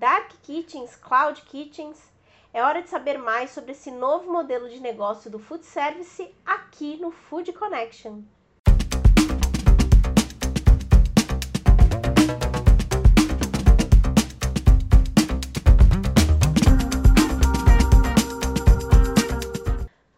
Dark Kitchens, Cloud Kitchens. É hora de saber mais sobre esse novo modelo de negócio do food service aqui no Food Connection.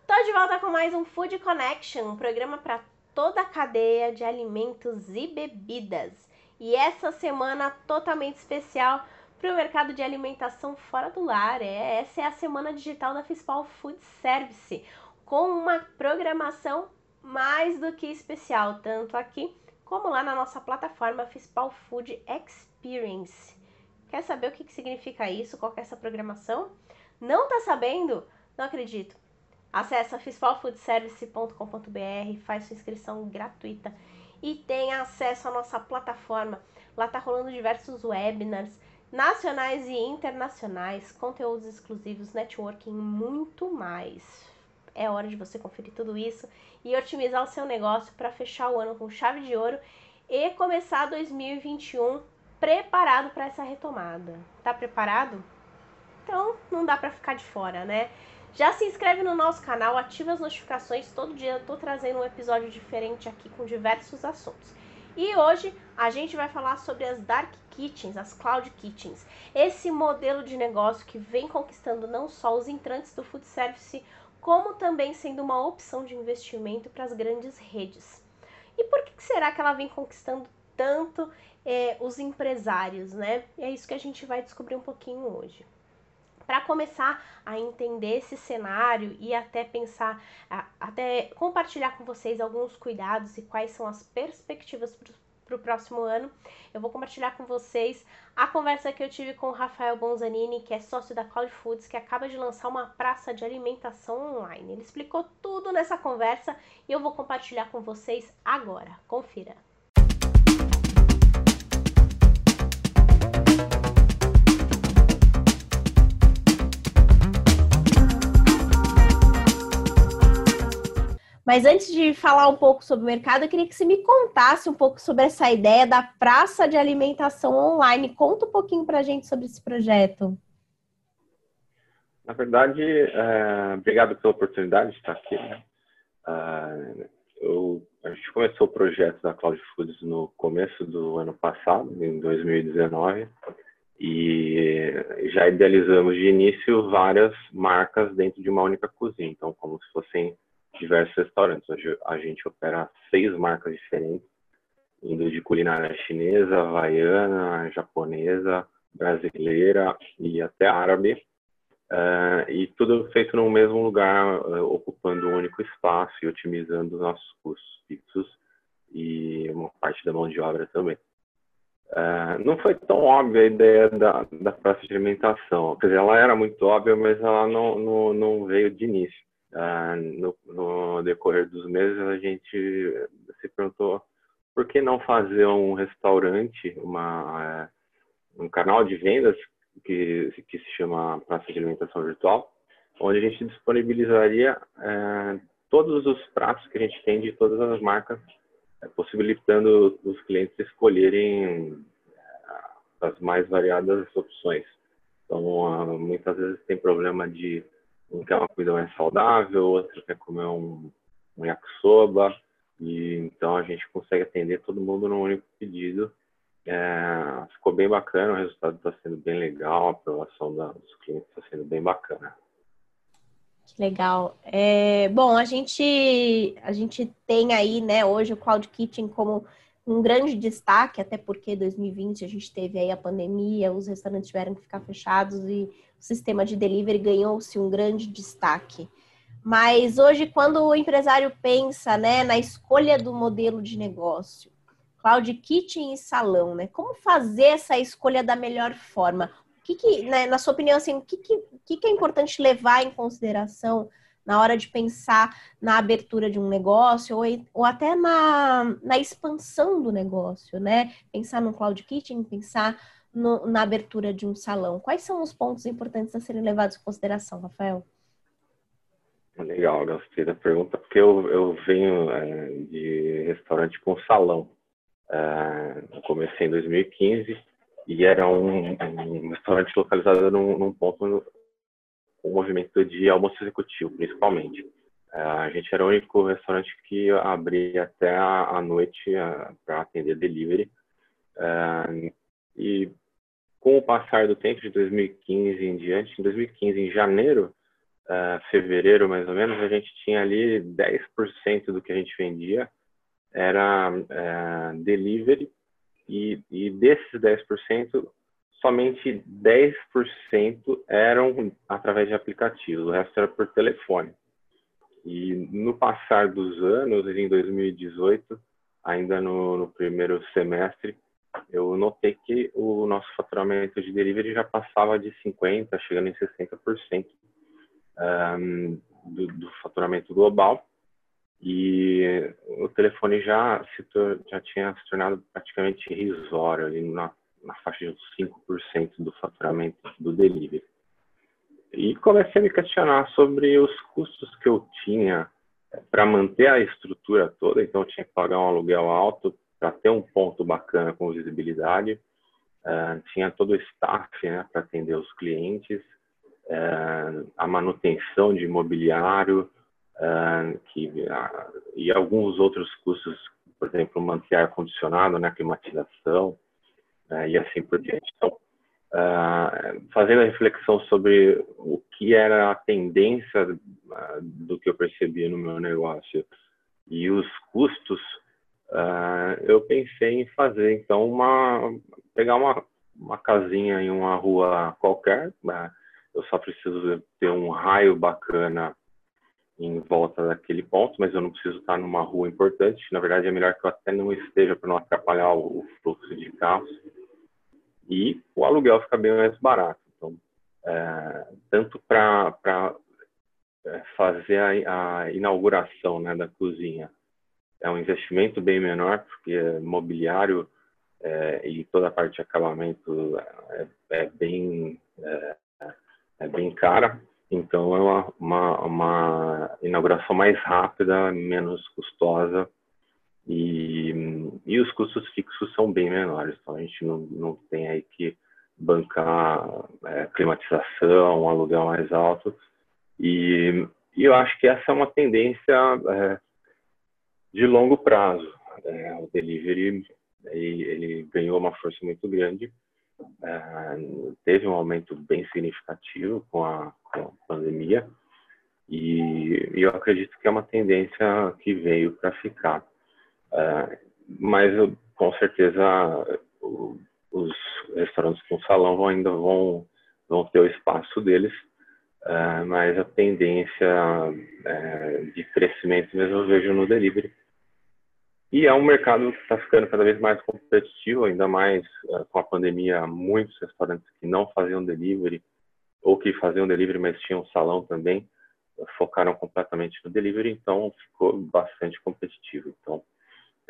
Tô de volta com mais um Food Connection, um programa para toda a cadeia de alimentos e bebidas. E essa semana totalmente especial para o mercado de alimentação fora do lar. É, essa é a semana digital da Fispal Food Service, com uma programação mais do que especial, tanto aqui como lá na nossa plataforma Fispal Food Experience. Quer saber o que, que significa isso? Qual é essa programação? Não tá sabendo? Não acredito. Acesse fispalfoodservice.com.br, faz sua inscrição gratuita e tenha acesso à nossa plataforma. Lá tá rolando diversos webinars, nacionais e internacionais, conteúdos exclusivos, networking, muito mais. É hora de você conferir tudo isso e otimizar o seu negócio para fechar o ano com chave de ouro e começar 2021 preparado para essa retomada. Tá preparado? Então não dá para ficar de fora, né? Já se inscreve no nosso canal, ativa as notificações, todo dia eu tô trazendo um episódio diferente aqui com diversos assuntos. E hoje a gente vai falar sobre as Dark Kitchens, as Cloud Kitchens. Esse modelo de negócio que vem conquistando não só os entrantes do food service, como também sendo uma opção de investimento para as grandes redes. E por que será que ela vem conquistando tanto eh, os empresários, né? É isso que a gente vai descobrir um pouquinho hoje para começar a entender esse cenário e até pensar, até compartilhar com vocês alguns cuidados e quais são as perspectivas para o próximo ano, eu vou compartilhar com vocês a conversa que eu tive com o Rafael Bonzanini, que é sócio da Cloud Foods, que acaba de lançar uma praça de alimentação online. Ele explicou tudo nessa conversa e eu vou compartilhar com vocês agora. Confira. Mas antes de falar um pouco sobre o mercado, eu queria que você me contasse um pouco sobre essa ideia da praça de alimentação online. Conta um pouquinho para a gente sobre esse projeto. Na verdade, é, obrigado pela oportunidade de estar aqui. Né? Uh, eu, a gente começou o projeto da Cloud Foods no começo do ano passado, em 2019, e já idealizamos de início várias marcas dentro de uma única cozinha, então como se fossem diversos restaurantes. Hoje a gente opera seis marcas diferentes, indo de culinária chinesa, havaiana, japonesa, brasileira e até árabe. Uh, e tudo feito no mesmo lugar, uh, ocupando um único espaço e otimizando os nossos custos fixos e uma parte da mão de obra também. Uh, não foi tão óbvia a ideia da, da praça de alimentação. Quer dizer, ela era muito óbvia, mas ela não, não, não veio de início. Ah, no, no, decorrer dos meses a gente se perguntou por que não fazer um restaurante, uma, é, um canal de vendas que, que se chama Praça de Alimentação Virtual, onde a gente disponibilizaria é, todos os pratos que a gente tem de todas as marcas, é, possibilitando os clientes escolherem as mais variadas opções. Então, ah, muitas vezes tem problema de um quer uma comida mais saudável, outro quer comer um, um yakisoba, e então a gente consegue atender todo mundo num único pedido. É, ficou bem bacana, o resultado está sendo bem legal, a aprovação dos clientes está sendo bem bacana. Que legal. É, bom, a gente, a gente tem aí, né, hoje o Cloud Kitchen como um grande destaque, até porque 2020 a gente teve aí a pandemia, os restaurantes tiveram que ficar fechados e sistema de delivery ganhou-se um grande destaque. Mas hoje, quando o empresário pensa né, na escolha do modelo de negócio, cloud kitchen e salão, né? Como fazer essa escolha da melhor forma? O que, que né, na sua opinião, assim, o que, que, que é importante levar em consideração na hora de pensar na abertura de um negócio ou, ou até na, na expansão do negócio, né? Pensar no cloud kitchen, pensar no, na abertura de um salão. Quais são os pontos importantes a serem levados em consideração, Rafael? Legal, gostei da pergunta, porque eu, eu venho é, de restaurante com salão. É, comecei em 2015 e era um, um restaurante localizado num, num ponto com um movimento de almoço executivo, principalmente. É, a gente era o único restaurante que abria até a, noite é, para atender delivery. É, e com o passar do tempo, de 2015 em diante, em 2015, em janeiro, fevereiro mais ou menos, a gente tinha ali 10% do que a gente vendia era delivery e, e desses 10%, somente 10% eram através de aplicativos, o resto era por telefone. E no passar dos anos, em 2018, ainda no, no primeiro semestre, eu notei que o nosso faturamento de delivery já passava de 50%, chegando em 60% um, do, do faturamento global e o telefone já se já tinha se tornado praticamente irrisório ali na, na faixa de 5% do faturamento do delivery. E comecei a me questionar sobre os custos que eu tinha eh, para manter a estrutura toda, então eu tinha que pagar um aluguel alto para ter um ponto bacana com visibilidade, uh, tinha todo o staff né, para atender os clientes, uh, a manutenção de imobiliário, uh, que, e alguns outros custos, por exemplo, manter ar-condicionado, né, climatização uh, e assim por diante. Então, fazendo a reflexão sobre o que era a tendência do que eu percebia no meu negócio e os custos, eu pensei em fazer então uma pegar uma uma casinha em uma rua qualquer, né, eu só preciso ter um raio bacana em volta daquele ponto, mas eu não preciso estar numa rua importante. Na verdade, é melhor que eu até não esteja para não atrapalhar o fluxo de carros. E o aluguel fica bem mais barato. Então, é, tanto para é, fazer a, a, inauguração né, da cozinha, é um investimento bem menor, porque mobiliário é, e toda a parte de acabamento é, é bem é, é bem cara então, é uma, uma, uma inauguração mais rápida, menos custosa e, e os custos fixos são bem menores. Então, a gente não, não tem aí que bancar é, climatização, um aluguel mais alto. E, e, eu acho que essa é uma tendência é, de longo prazo. É, o delivery ele, ele ganhou uma força muito grande uh, teve um aumento bem significativo com a, com a pandemia e, e, eu acredito que é uma tendência que veio para ficar. Uh, mas eu, com certeza o, os restaurantes com salão ainda vão, vão ter o espaço deles, uh, mas a tendência de crescimento mesmo eu vejo no delivery e é um mercado que está ficando cada vez mais competitivo, ainda mais uh, com a pandemia. Muitos restaurantes que não faziam delivery ou que faziam delivery, mas tinham salão também, uh, focaram completamente no delivery, então ficou bastante competitivo. Então,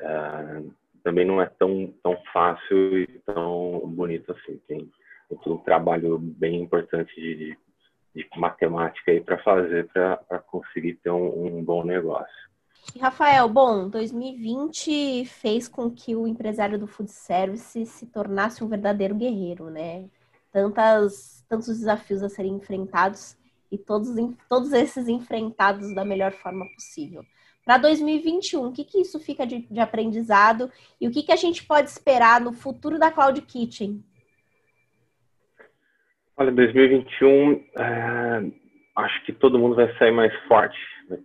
uh, também não é tão, tão fácil e tão bonito assim. Tem, tem um trabalho bem importante de, de matemática aí para fazer para conseguir ter um, um bom negócio. Rafael, bom, 2020 fez com que o empresário do food service se tornasse um verdadeiro guerreiro, né? Tantas, tantos desafios a serem enfrentados e todos, todos esses enfrentados da melhor forma possível. Para 2021, o que, que isso fica de, de aprendizado e o que, que a gente pode esperar no futuro da Cloud Kitchen? Olha, 2021, é, acho que todo mundo vai sair mais forte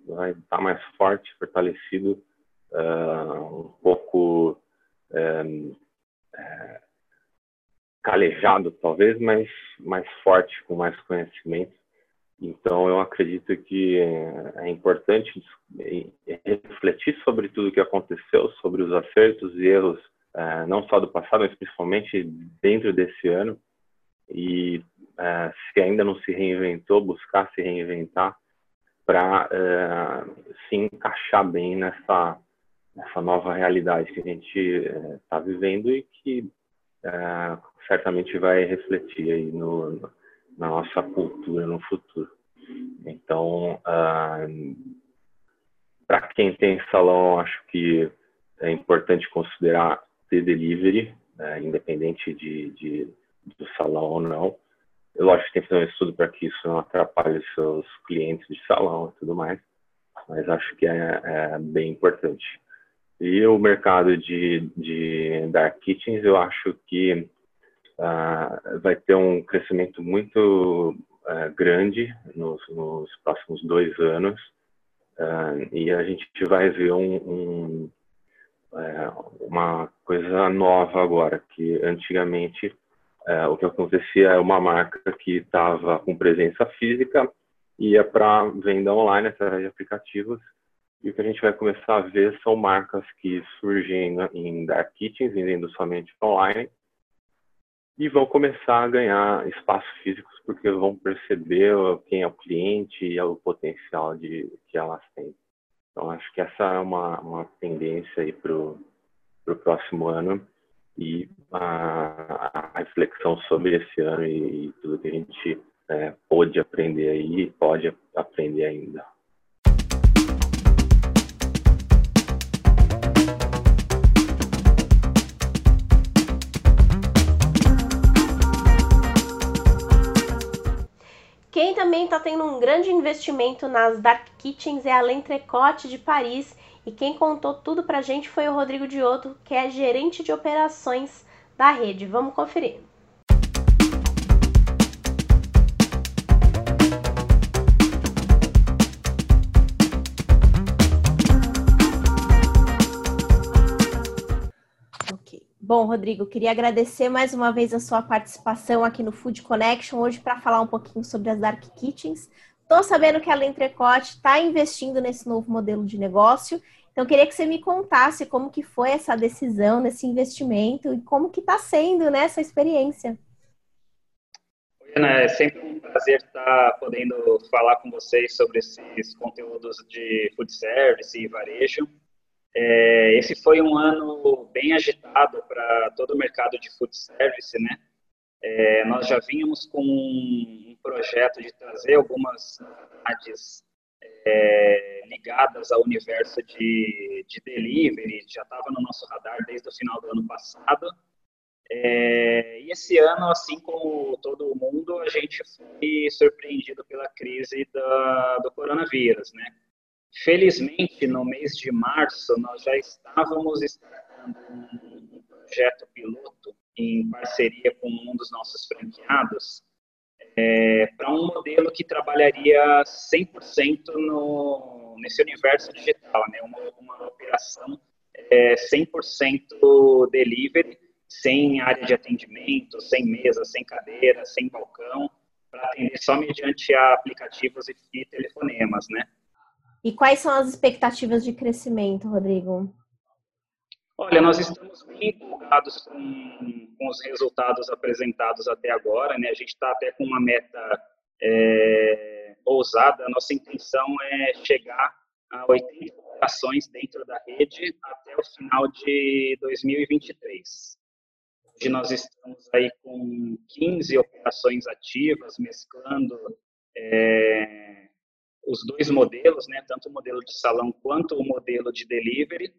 vai estar mais forte, fortalecido, uh, um pouco uh, uh, calejado, talvez, mas mais forte, com mais conhecimento. Então, eu acredito que é importante refletir sobre tudo o que aconteceu, sobre os acertos e erros, não só do passado, mas principalmente dentro desse ano. E se ainda não se reinventou, buscar se reinventar para eh, se encaixar bem nessa, nessa nova realidade que a gente está uh, vivendo e que uh, certamente vai refletir aí no, no, na nossa cultura no futuro. Então, para quem tem salão, acho que é importante considerar ter delivery, é, independente de, de, do salão ou não. Lógico que tem que fazer um estudo para que isso não atrapalhe os seus clientes de salão e tudo mais, mas acho que é, é bem importante. E o mercado de, de dark kitchens, eu acho que uh, vai ter um crescimento muito uh, grande nos, nos, próximos dois anos. Uh, e a gente vai ver um, um, é, uma coisa nova agora, que antigamente é, o que acontecia é uma marca que estava com presença física ia para venda online através de aplicativos e o que a gente vai começar a ver são marcas que surgem em dark kitchens, vendendo somente online, e vão começar a ganhar espaços físicos porque vão perceber quem é o cliente e o potencial de, que elas têm. Então, acho que essa é uma, uma tendência para o próximo ano e a, a, reflexão sobre esse ano e, e tudo que a gente é, pôde aprender aí e pode aprender ainda. Quem também está tendo um grande investimento nas Dark Kitchens é a L'Entrecote de Paris. E quem contou tudo para a gente foi o Rodrigo Dioto, que é gerente de operações da rede. Vamos conferir. Bom, Rodrigo, queria agradecer mais uma vez a sua participação aqui no Food Connection hoje para falar um pouquinho sobre as Dark Kitchens. Estou sabendo que a Lentrecote está investindo nesse novo modelo de negócio, então queria que você me contasse como que foi essa decisão, nesse investimento e como que está sendo né, essa experiência. Ana, é sempre um prazer estar podendo falar com vocês sobre esses conteúdos de food service e varejo. É, esse foi um ano bem agitado para todo o mercado de food service, né? É, nós já vínhamos com um projeto de trazer algumas novidades é, ligadas ao universo de, de delivery, já estava no nosso radar desde o final do ano passado. É, e esse ano, assim como todo mundo, a gente foi surpreendido pela crise da, do coronavírus, né? Felizmente, no mês de março, nós já estávamos startando um projeto piloto em parceria com um dos nossos franqueados é, para um modelo que trabalharia 100% no, nesse universo digital, né? uma, uma operação é, 100% delivery, sem área de atendimento, sem mesa, sem cadeira, sem balcão, para atender só mediante aplicativos e, telefonemas, né? E quais são as expectativas de crescimento, Rodrigo? Olha, nós estamos bem empolgados com, com os resultados apresentados até agora. Né? A gente está até com uma meta é, ousada. A nossa intenção é chegar a 80 operações dentro da rede até o final de 2023. Hoje nós estamos aí com 15 operações ativas, mesclando é, os dois modelos, né, tanto o modelo de salão quanto o modelo de delivery.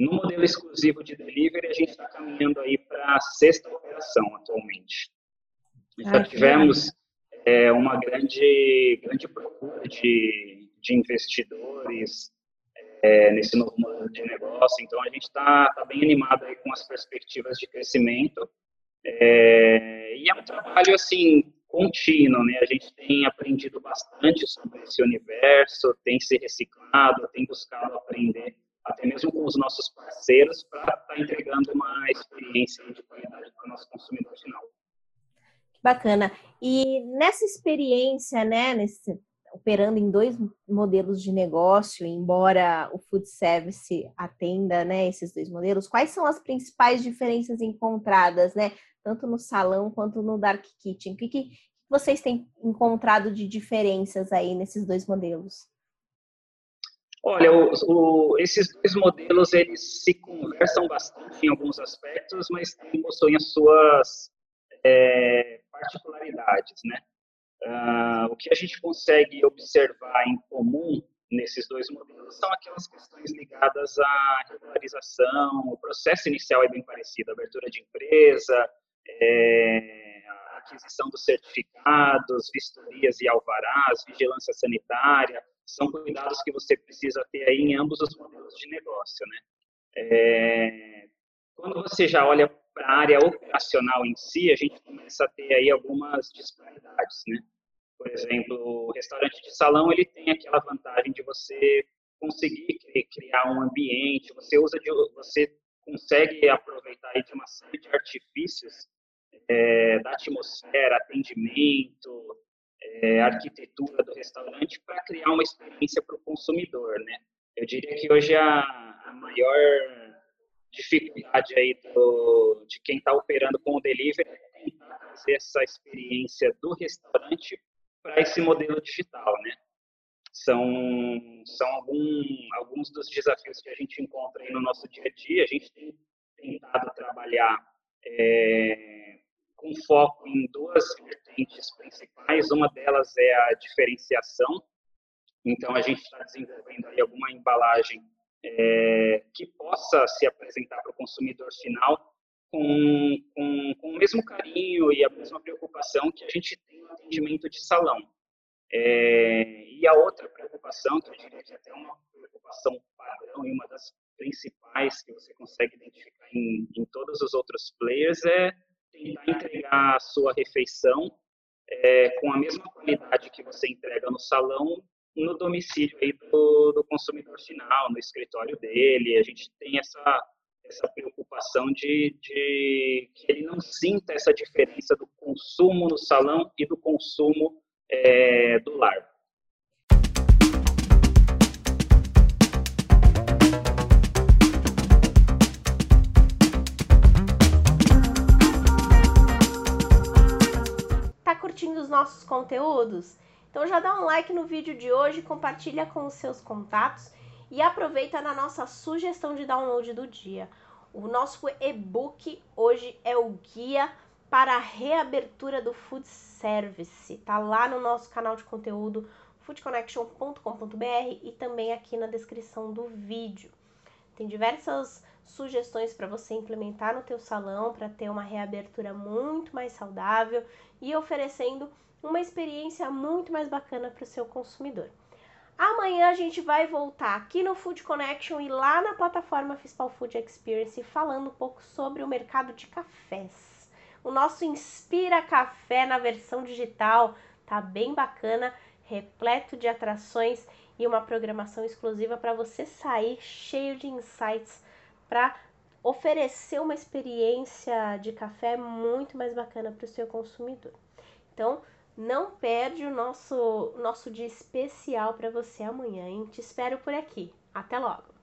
No modelo exclusivo de delivery, a gente está caminhando aí para a sexta operação atualmente. Já ah, tivemos é, uma grande, grande procura de, de investidores é, nesse novo modelo de negócio, então a gente está tá bem animado aí com as perspectivas de crescimento. É, e é um trabalho assim contínuo, né? A gente tem aprendido bastante sobre esse universo, tem se reciclado, tem buscado aprender até mesmo com os nossos parceiros para estar tá entregando uma experiência de qualidade para o nosso consumidor final. Bacana. E nessa experiência, né, nesse, operando em dois modelos de negócio, embora o food service atenda, né, esses dois modelos, quais são as principais diferenças encontradas, né, tanto no salão quanto no dark kitchen? O que, que vocês têm encontrado de diferenças aí nesses dois modelos? Olha, o, o, esses dois modelos eles se conversam bastante em alguns aspectos, mas possuem as suas é, particularidades, né? Uh, o que a gente consegue observar em comum nesses dois modelos são aquelas questões ligadas à regularização, o processo inicial é bem parecido, abertura de empresa, é, aquisição dos certificados, vistorias e alvarás, vigilância sanitária, são cuidados que você precisa ter aí em ambos os modelos de negócio, né? É, quando você já olha para a área operacional em si, a gente começa a ter aí algumas disparidades, né? Por exemplo, o restaurante de salão, ele tem aquela vantagem de você conseguir criar um ambiente, você usa de, você consegue aproveitar aí de uma série de artifícios é, da atmosfera, atendimento, é, arquitetura do restaurante para criar uma experiência para o consumidor, né? Eu diria que hoje a, a maior dificuldade aí do, de quem está operando com o delivery é fazer essa experiência do restaurante para esse modelo digital, né? São, são algum, alguns dos desafios que a gente encontra aí no nosso dia a dia. A gente tem tentado trabalhar é, com foco em duas vertentes principais. Uma delas é a diferenciação. Então, a gente está desenvolvendo aí alguma embalagem é, que possa se apresentar para o consumidor final com, com, com, o mesmo carinho e a mesma preocupação que a gente tem no atendimento de salão. É, e a outra preocupação, que eu diria que é até uma preocupação padrão e uma das principais que você consegue identificar em, em todos os outros players, é tentar entregar a sua refeição é, com a mesma qualidade que você entrega no salão, no domicílio aí do, do consumidor final, no escritório dele. A gente tem essa, essa preocupação de, de que ele não sinta essa diferença do consumo no salão e do consumo é, do lar. Curtindo os nossos conteúdos? Então já dá um like no vídeo de hoje, compartilha com os seus contatos e aproveita na nossa sugestão de download do dia. O nosso e-book hoje é o guia para a reabertura do food service. Tá lá no nosso canal de conteúdo foodconnection.com.br e também aqui na descrição do vídeo. Tem diversas sugestões para você implementar no teu salão para ter uma reabertura muito mais saudável e oferecendo uma experiência muito mais bacana para o seu consumidor. Amanhã a gente vai voltar aqui no Food Connection e lá na plataforma Fiscal Food Experience falando um pouco sobre o mercado de cafés. O nosso Inspira Café na versão digital tá bem bacana, repleto de atrações e uma programação exclusiva para você sair cheio de insights para oferecer uma experiência de café muito mais bacana para o seu consumidor. Então, não perde o nosso, nosso dia especial para você amanhã, hein? Te espero por aqui. Até logo!